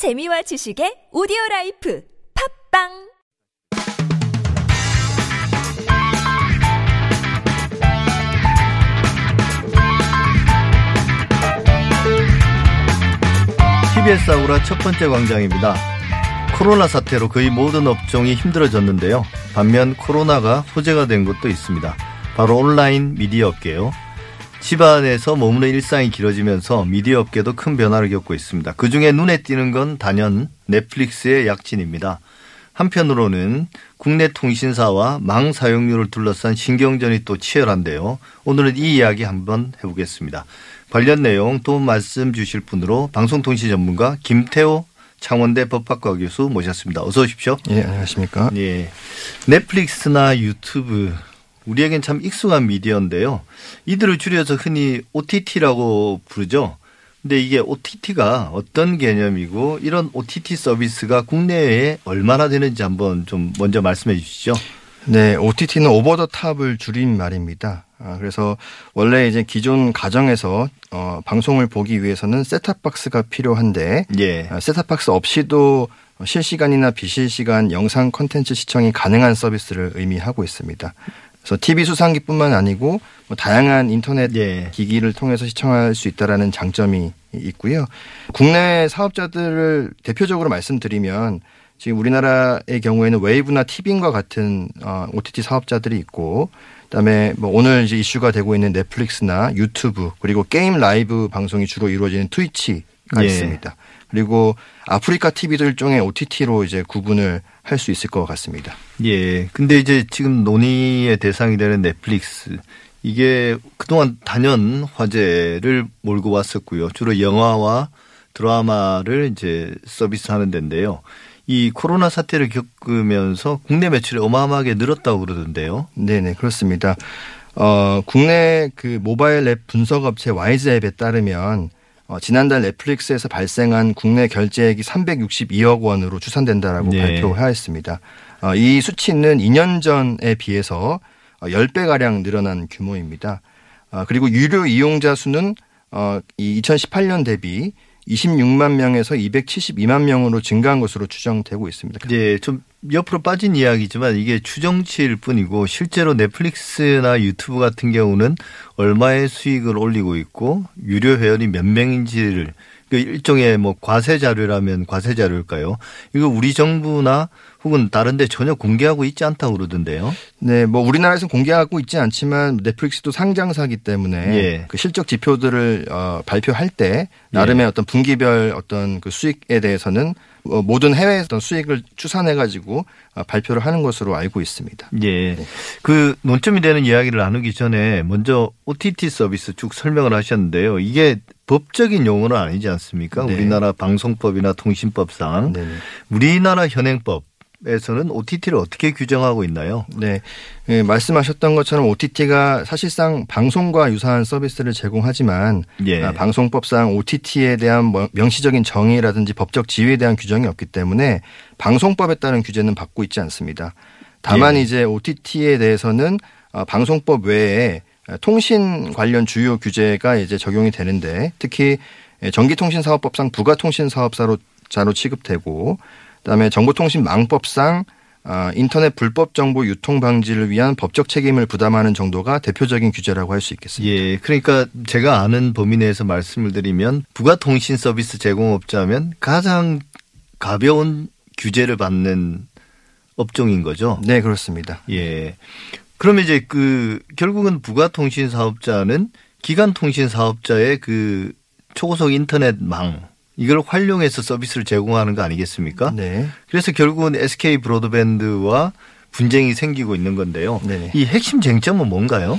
재미와 지식의 오디오 라이프 팝빵 TBS 아우라 첫 번째 광장입니다. 코로나 사태로 거의 모든 업종이 힘들어졌는데요. 반면 코로나가 호재가 된 것도 있습니다. 바로 온라인 미디어 업계요. 집안에서 머무는 일상이 길어지면서 미디어 업계도 큰 변화를 겪고 있습니다. 그 중에 눈에 띄는 건 단연 넷플릭스의 약진입니다. 한편으로는 국내 통신사와 망 사용료를 둘러싼 신경전이 또 치열한데요. 오늘은 이 이야기 한번 해보겠습니다. 관련 내용 또 말씀 주실 분으로 방송통신 전문가 김태호 창원대 법학과 교수 모셨습니다. 어서 오십시오. 예, 안녕하십니까. 예. 넷플릭스나 유튜브 우리에겐 참 익숙한 미디어인데요. 이들을 줄여서 흔히 OTT라고 부르죠. 근데 이게 OTT가 어떤 개념이고 이런 OTT 서비스가 국내에 얼마나 되는지 한번 좀 먼저 말씀해 주시죠. 네, OTT는 오버 더 탑을 줄인 말입니다. 아, 그래서 원래 이제 기존 가정에서 어, 방송을 보기 위해서는 셋탑박스가 필요한데 예. 아, 셋탑박스 없이도 실시간이나 비실시간 영상 컨텐츠 시청이 가능한 서비스를 의미하고 있습니다. 그래서 TV 수상기뿐만 아니고 뭐 다양한 인터넷 예. 기기를 통해서 시청할 수 있다라는 장점이 있고요. 국내 사업자들을 대표적으로 말씀드리면 지금 우리나라의 경우에는 웨이브나 티빙과 같은 어, OTT 사업자들이 있고 그다음에 뭐 오늘 이제 이슈가 되고 있는 넷플릭스나 유튜브 그리고 게임 라이브 방송이 주로 이루어지는 트위치가 예. 있습니다. 그리고 아프리카 TV도 일종의 OTT로 이제 구분을 할 수 있을 것 같습니다. 예. 근데 이제 지금 논의의 대상이 되는 넷플릭스 이게 그동안 단연 화제를 몰고 왔었고요. 주로 영화와 드라마를 이제 서비스하는 데인데요. 이 코로나 사태를 겪으면서 국내 매출이 어마어마하게 늘었다고 그러던데요. 네네 그렇습니다. 어, 국내 그 모바일 앱 분석 업체 와이즈앱에 따르면 어, 지난달 넷플릭스에서 발생한 국내 결제액이 362억 원으로 추산된다라고 네. 발표하였습니다. 어, 이 수치는 2년 전에 비해서 어, 10배 가량 늘어난 규모입니다. 어, 그리고 유료 이용자 수는 어, 이 2018년 대비 26만 명에서 272만 명으로 증가한 것으로 추정되고 있습니다. 예, 좀 옆으로 빠진 이야기지만 이게 추정치일 뿐이고 실제로 넷플릭스나 유튜브 같은 경우는 얼마의 수익을 올리고 있고 유료 회원이 몇 명인지를 그 일종의 뭐 과세 자료라면 과세 자료일까요? 이거 우리 정부나 혹은 다른데 전혀 공개하고 있지 않다고 그러던데요. 네, 뭐 우리나라에서 공개하고 있지 않지만 넷플릭스도 상장사기 때문에 예. 그 실적 지표들을 어, 발표할 때 나름의 어떤 분기별 어떤 그 수익에 대해서는 어, 모든 해외 어떤 수익을 추산해 가지고 어, 발표를 하는 것으로 알고 있습니다. 예. 그 논점이 되는 이야기를 나누기 전에 먼저 OTT 서비스 쭉 설명을 하셨는데요. 이게 법적인 용어는 아니지 않습니까? 네. 우리나라 방송법이나 통신법상 네. 우리나라 현행법 에서는 OTT를 어떻게 규정하고 있나요? 네. 예, 말씀하셨던 것처럼 OTT가 사실상 방송과 유사한 서비스를 제공하지만 예. 아, 방송법상 OTT에 대한 뭐 명시적인 정의라든지 법적 지위에 대한 규정이 없기 때문에 방송법에 따른 규제는 받고 있지 않습니다. 다만 예. 이제 OTT에 대해서는 어, 방송법 외에 통신 관련 주요 규제가 이제 적용이 되는데 특히 전기통신사업법상 부가통신사업자로 자로 취급되고 그다음에 정보통신망법상 아, 인터넷 불법 정보 유통 방지를 위한 법적 책임을 부담하는 정도가 대표적인 규제라고 할 수 있겠습니다. 예. 그러니까 제가 아는 범위 내에서 말씀을 드리면 부가통신 서비스 제공업자면 가장 가벼운 규제를 받는 업종인 거죠. 네, 그렇습니다. 예. 그러면 이제 그 결국은 부가통신 사업자는 기간통신 사업자의 그 초고속 인터넷망 이걸 활용해서 서비스를 제공하는 거 아니겠습니까? 네. 그래서 결국은 SK 브로드밴드와 분쟁이 생기고 있는 건데요. 네네. 이 핵심 쟁점은 뭔가요?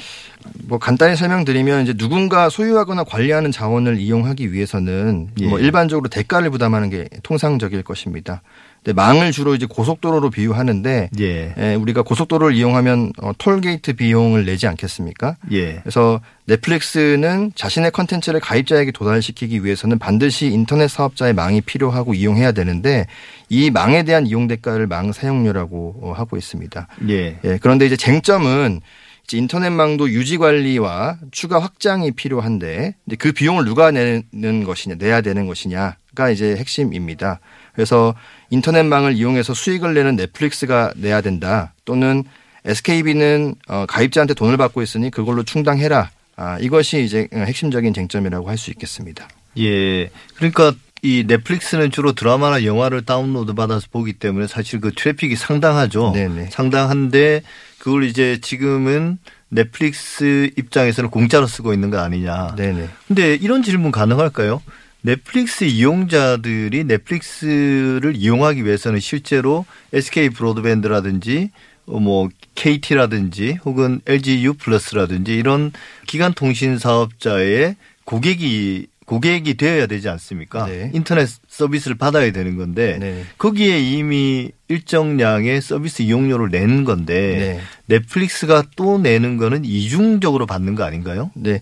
뭐 간단히 설명드리면 이제 누군가 소유하거나 관리하는 자원을 이용하기 위해서는 예. 뭐 일반적으로 대가를 부담하는 게 통상적일 것입니다. 근데 망을 주로 이제 고속도로로 비유하는데 예. 예, 우리가 고속도로를 이용하면 어, 톨게이트 비용을 내지 않겠습니까? 예. 그래서 넷플릭스는 자신의 컨텐츠를 가입자에게 도달시키기 위해서는 반드시 인터넷 사업자의 망이 필요하고 이용해야 되는데 이 망에 대한 이용 대가를 망 사용료라고 어, 하고 있습니다. 예. 예, 그런데 이제 쟁점은 이제 인터넷망도 유지 관리와 추가 확장이 필요한데 그 비용을 누가 내는 것이냐, 내야 되는 것이냐 가 이제 핵심입니다. 그래서 인터넷망을 이용해서 수익을 내는 넷플릭스가 내야 된다. 또는 SKB는 어, 가입자한테 돈을 받고 있으니 그걸로 충당해라. 아, 이것이 이제 핵심적인 쟁점이라고 할 수 있겠습니다. 예. 그러니까 이 넷플릭스는 주로 드라마나 영화를 다운로드 받아서 보기 때문에 사실 그 트래픽이 상당하죠. 네네. 상당한데 그걸 이제 지금은 넷플릭스 입장에서는 공짜로 쓰고 있는 거 아니냐. 네네. 근데 이런 질문 가능할까요? 넷플릭스 이용자들이 넷플릭스를 이용하기 위해서는 실제로 SK 브로드밴드라든지 어, 뭐 KT라든지 혹은 LG U 플러스라든지 이런 기간 통신 사업자의 고객이 고객이 되어야 되지 않습니까? 네. 인터넷 서비스를 받아야 되는 건데 네. 거기에 이미 일정량의 서비스 이용료를 내는 건데 네. 넷플릭스가 또 내는 거는 이중적으로 받는 거 아닌가요? 네.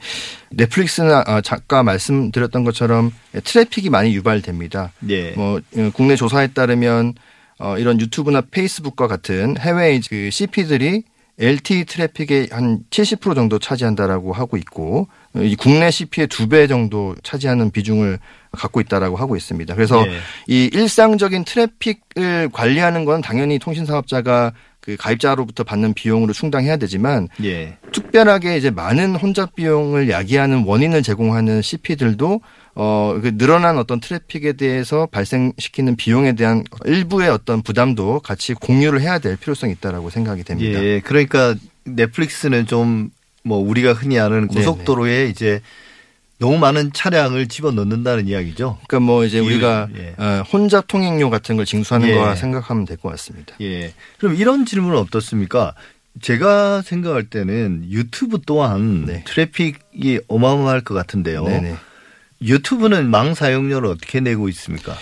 넷플릭스는 아, 잠깐 말씀드렸던 것처럼 트래픽이 많이 유발됩니다. 예. 뭐 어, 국내 조사에 따르면 어, 이런 유튜브나 페이스북과 같은 해외 그 CP들이 LTE 트래픽의 한 70% 정도 차지한다라고 하고 있고 어, 이 국내 CP의 두 배 정도 차지하는 비중을 갖고 있다라고 하고 있습니다. 그래서 예. 이 일상적인 트래픽을 관리하는 건 당연히 통신 사업자가 그 가입자로부터 받는 비용으로 충당해야 되지만 예. 특별하게 이제 많은 혼잡 비용을 야기하는 원인을 제공하는 CP들도 어, 그 늘어난 어떤 트래픽에 대해서 발생시키는 비용에 대한 일부의 어떤 부담도 같이 공유를 해야 될 필요성이 있다라고 생각이 됩니다. 예. 그러니까 넷플릭스는 좀 뭐 우리가 흔히 아는 네네. 고속도로에 이제 너무 많은 차량을 집어 넣는다는 이야기죠. 그러니까 뭐 이제 우리가 예. 어, 혼잡 통행료 같은 걸 징수하는 예. 거와 생각하면 될 것 같습니다. 예. 그럼 이런 질문은 어떻습니까? 제가 생각할 때는 유튜브 또한 네. 트래픽이 어마어마할 것 같은데요. 네네. 유튜브는 망 사용료를 어떻게 내고 있습니까?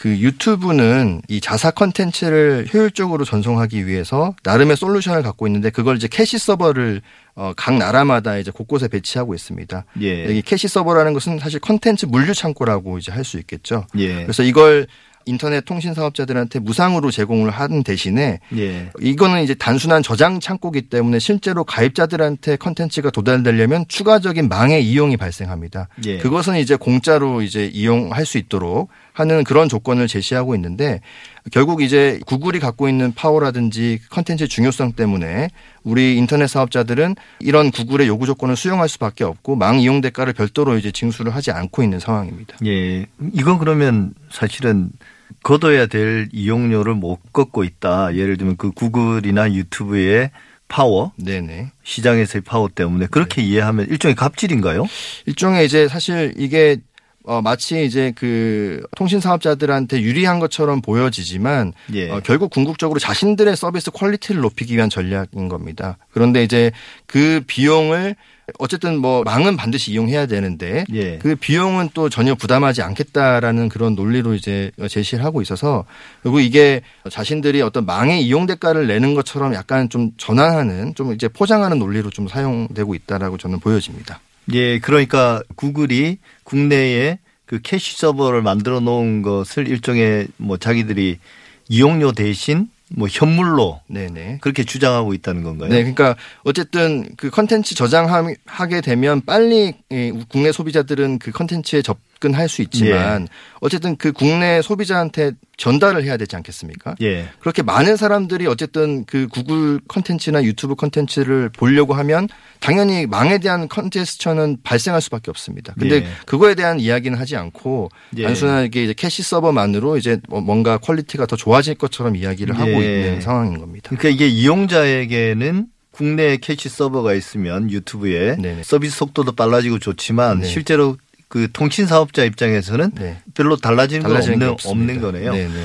그 유튜브는 이 자사 컨텐츠를 효율적으로 전송하기 위해서 나름의 솔루션을 갖고 있는데 그걸 이제 캐시 서버를 어, 각 나라마다 이제 곳곳에 배치하고 있습니다. 예. 여기 캐시 서버라는 것은 사실 컨텐츠 물류 창고라고 이제 할 수 있겠죠. 예. 그래서 이걸 인터넷 통신 사업자들한테 무상으로 제공을 하는 대신에 예. 이거는 이제 단순한 저장 창고기 때문에 실제로 가입자들한테 컨텐츠가 도달되려면 추가적인 망의 이용이 발생합니다. 예. 그것은 이제 공짜로 이제 이용할 수 있도록 하는 그런 조건을 제시하고 있는데 결국 이제 구글이 갖고 있는 파워라든지 컨텐츠의 중요성 때문에 우리 인터넷 사업자들은 이런 구글의 요구 조건을 수용할 수밖에 없고 망 이용 대가를 별도로 이제 징수를 하지 않고 있는 상황입니다. 예. 이건 그러면 사실은 걷어야 될 이용료를 못 걷고 있다. 예를 들면 그 구글이나 유튜브의 파워, 네네. 시장에서의 파워 때문에 그렇게 이해하면 일종의 갑질인가요? 일종의 이제 사실 이게 어, 마치 이제 그 통신 사업자들한테 유리한 것처럼 보여지지만 예. 어, 결국 궁극적으로 자신들의 서비스 quality를 높이기 위한 전략인 겁니다. 그런데 이제 그 비용을 어쨌든 뭐 망은 반드시 이용해야 되는데 예. 그 비용은 또 전혀 부담하지 않겠다라는 그런 논리로 이제 제시를 하고 있어서 그리고 이게 자신들이 어떤 망의 이용 대가를 내는 것처럼 약간 좀 전환하는 좀 이제 포장하는 논리로 좀 사용되고 있다라고 저는 보여집니다. 예, 그러니까 구글이 국내에 그 캐시 서버를 만들어 놓은 것을 일종의 뭐 자기들이 이용료 대신 뭐 현물로 네네. 그렇게 주장하고 있다는 건가요? 네, 그러니까 어쨌든 그 컨텐츠 저장하게 되면 빨리 이 국내 소비자들은 그 컨텐츠에 접 근할 수 있지만 어쨌든 그 국내 소비자한테 전달을 해야 되지 않겠습니까? 예. 그렇게 많은 사람들이 어쨌든 그 구글 컨텐츠나 유튜브 컨텐츠를 보려고 하면 당연히 망에 대한 congestion은 발생할 수밖에 없습니다. 근데 예. 그거에 대한 이야기는 하지 않고 예. 단순하게 이제 캐시 서버만으로 이제 뭐 뭔가 quality가 더 좋아질 것처럼 이야기를 하고 예. 있는 상황인 겁니다. 그러니까 이게 이용자에게는 국내 캐시 서버가 있으면 유튜브에 네네. 서비스 속도도 빨라지고 좋지만 네. 실제로 그 통신 사업자 입장에서는 네. 별로 달라지는 건 달라지는 게 없는. 없는 거네요. 네, 네.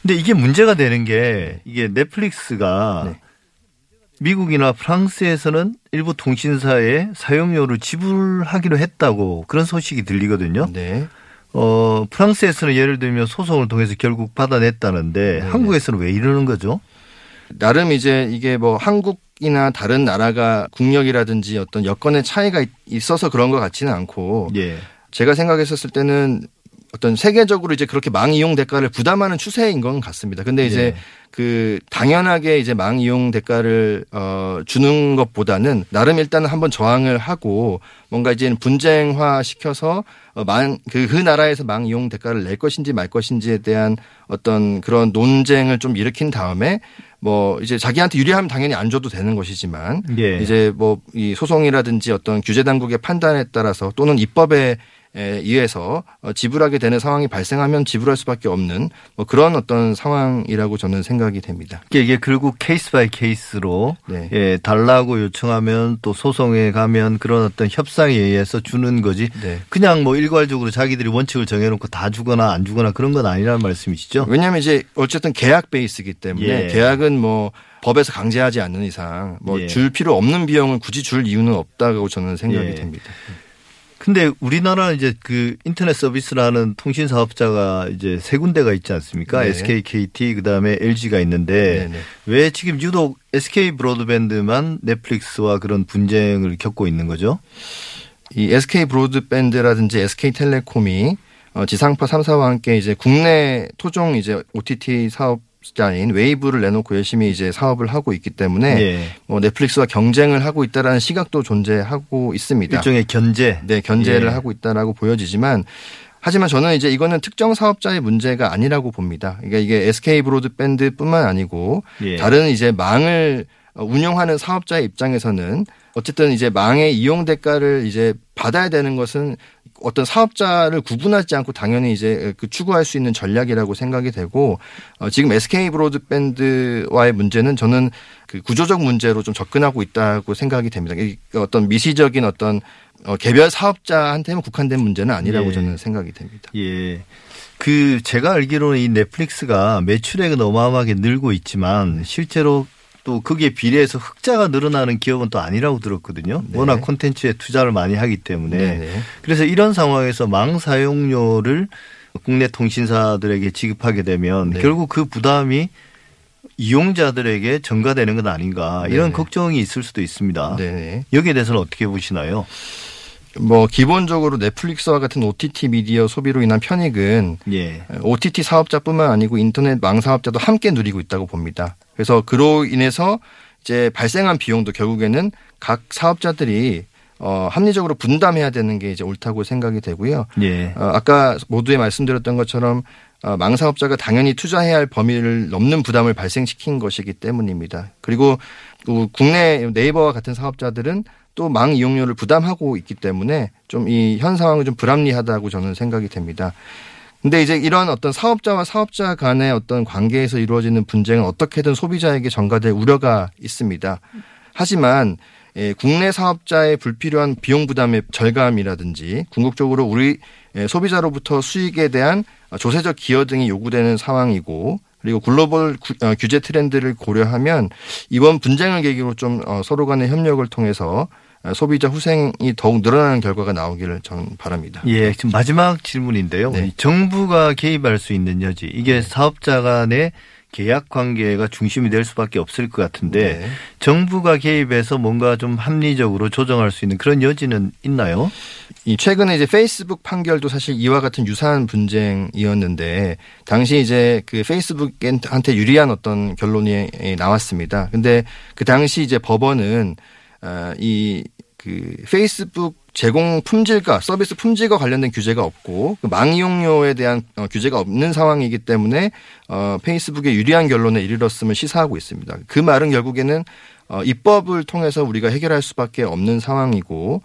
근데 이게 문제가 되는 게 이게 넷플릭스가 네. 미국이나 프랑스에서는 일부 통신사에 사용료를 지불하기로 했다고 그런 소식이 들리거든요. 네. 어, 프랑스에서는 예를 들면 소송을 통해서 결국 받아냈다는데 네. 한국에서는 왜 이러는 거죠? 나름 이제 이게 뭐 한국 이나 다른 나라가 국력이라든지 어떤 여건의 차이가 있- 있어서 그런 것 같지는 않고 예. 제가 생각했었을 때는 어떤 세계적으로 이제 그렇게 망 이용 대가를 부담하는 추세인 건 같습니다. 근데 이제 예. 그 당연하게 이제 망 이용 대가를 어 주는 것보다는 나름 일단은 한번 저항을 하고 뭔가 이제 분쟁화 시켜서 어망그 그 나라에서 망 이용 대가를 낼 것인지 말 것인지에 대한 어떤 그런 논쟁을 좀 일으킨 다음에 뭐 이제 자기한테 유리하면 당연히 안 줘도 되는 것이지만 예. 이제 뭐 이 소송이라든지 어떤 규제 당국의 판단에 따라서 또는 입법에 에 의해서 어, 지불하게 되는 상황이 발생하면 지불할 수밖에 없는 뭐 그런 어떤 상황이라고 저는 생각이 됩니다. 이게, 결국 case by case로 네. 예, 달라고 요청하면 또 소송에 가면 그런 어떤 협상에 의해서 주는 거지. 네. 그냥 뭐 일괄적으로 자기들이 원칙을 정해놓고 다 주거나 안 주거나 그런 건 아니라는 말씀이시죠? 왜냐하면 이제 어쨌든 계약 base이기 때문에 예. 계약은 뭐 법에서 강제하지 않는 이상 뭐 예. 줄 필요 없는 비용을 굳이 줄 이유는 없다고 저는 생각이 예. 됩니다. 근데 우리나라는 이제 그 인터넷 서비스라는 통신 사업자가 이제 세 군데가 있지 않습니까? 네. SK, KT 그다음에 LG가 있는데 네네. 왜 지금 유독 SK 브로드밴드만 넷플릭스와 그런 분쟁을 겪고 있는 거죠? 이 SK 브로드밴드라든지 SK 텔레콤이 어, 지상파 3사와 함께 이제 국내 토종 이제 OTT 사업자인 웨이브를 내놓고 열심히 이제 사업을 하고 있기 때문에 예. 뭐 넷플릭스와 경쟁을 하고 있다라는 시각도 존재하고 있습니다. 일종의 견제. 네, 견제를 예. 하고 있다라고 보여지지만 하지만 저는 이제 이거는 특정 사업자의 문제가 아니라고 봅니다. 그러니까 이게 SK 브로드밴드뿐만 아니고 예. 다른 이제 망을 운영하는 사업자의 입장에서는 어쨌든 이제 망의 이용 대가를 이제 받아야 되는 것은 어떤 사업자를 구분하지 않고 당연히 이제 그 추구할 수 있는 전략이라고 생각이 되고 어 지금 SK 브로드밴드와의 문제는 저는 그 구조적 문제로 좀 접근하고 있다고 생각이 됩니다. 이 어떤 미시적인 어떤 어 개별 사업자한테만 국한된 문제는 아니라고 예. 저는 생각이 됩니다. 예. 그 제가 알기로는 이 넷플릭스가 매출액은 어마어마하게 늘고 있지만 실제로 또 거기에 비례해서 흑자가 늘어나는 기업은 또 아니라고 들었거든요. 네. 워낙 콘텐츠에 투자를 많이 하기 때문에. 네네. 그래서 이런 상황에서 망 사용료를 국내 통신사들에게 지급하게 되면 네. 결국 그 부담이 이용자들에게 전가되는 건 아닌가 이런 네네. 걱정이 있을 수도 있습니다. 네네. 여기에 대해서는 어떻게 보시나요? 뭐 기본적으로 넷플릭스와 같은 OTT 미디어 소비로 인한 편익은 예. OTT 사업자뿐만 아니고 인터넷 망 사업자도 함께 누리고 있다고 봅니다. 그래서 그로 인해서 이제 발생한 비용도 결국에는 각 사업자들이 어 합리적으로 분담해야 되는 게 이제 옳다고 생각이 되고요. 예. 어 아까 모두에 말씀드렸던 것처럼 어, 망 사업자가 당연히 투자해야 할 범위를 넘는 부담을 발생시킨 것이기 때문입니다. 그리고 그 국내 네이버와 같은 사업자들은 또 망 이용료를 부담하고 있기 때문에 좀 이 현 상황은 좀 불합리하다고 저는 생각이 됩니다. 근데 이제 이런 어떤 사업자와 사업자 간의 어떤 관계에서 이루어지는 분쟁은 어떻게든 소비자에게 전가될 우려가 있습니다. 하지만 예, 국내 사업자의 불필요한 비용 부담의 절감이라든지 궁극적으로 우리 예, 소비자로부터 수익에 대한 조세적 기여 등이 요구되는 상황이고 그리고 글로벌 구- 어, 규제 트렌드를 고려하면 이번 분쟁을 계기로 좀 어, 서로 간의 협력을 통해서 어, 소비자 후생이 더욱 늘어나는 결과가 나오기를 저는 바랍니다. 예, 지금 마지막 질문인데요. 네. 이 정부가 개입할 수 있는 여지. 이게 사업자 간의 계약 관계가 중심이 될 수밖에 없을 것 같은데 네. 정부가 개입해서 뭔가 좀 합리적으로 조정할 수 있는 그런 여지는 있나요? 이 최근에 이제 페이스북 판결도 사실 이와 같은 유사한 분쟁이었는데 당시 이제 그 페이스북한테 유리한 어떤 결론이 나왔습니다. 근데 그 당시 이제 법원은 아, 이 그 페이스북 제공 품질과 서비스 품질과 관련된 규제가 없고 그 망이용료에 대한 어, 규제가 없는 상황이기 때문에 어, 페이스북에 유리한 결론에 이르렀음을 시사하고 있습니다. 그 말은 결국에는 어, 입법을 통해서 우리가 해결할 수밖에 없는 상황이고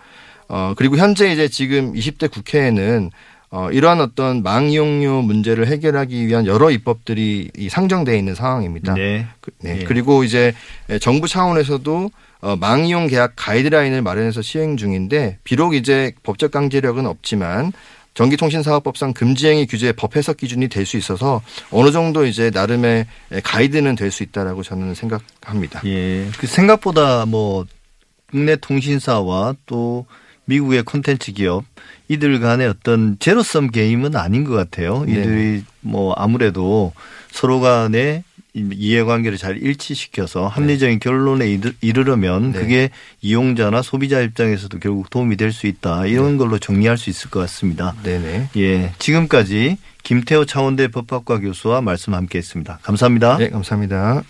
어, 그리고 현재 이제 지금 20대 국회에는 어, 이러한 어떤 망 이용료 문제를 해결하기 위한 여러 입법들이 이 상정되어 있는 상황입니다. 네. 그- 네. 예. 그리고 이제 정부 차원에서도 어, 망이용 계약 가이드라인을 마련해서 시행 중인데 비록 이제 법적 강제력은 없지만 전기통신사업법상 금지행위 규제 법 해석 기준이 될 수 있어서 어느 정도 이제 나름의 가이드는 될 수 있다라고 저는 생각합니다. 예. 그 생각보다 뭐 국내 통신사와 또 미국의 콘텐츠 기업 이들 간의 어떤 제로섬 게임은 아닌 것 같아요. 네. 이들이 뭐 아무래도 서로 간에 이해관계를 잘 일치시켜서 합리적인 결론에 이르- 이르려면 네. 그게 이용자나 소비자 입장에서도 결국 도움이 될 수 있다. 이런 걸로 정리할 수 있을 것 같습니다. 네네. 예, 지금까지 김태호 창원대 법학과 교수와 말씀 함께했습니다. 감사합니다. 네, 감사합니다.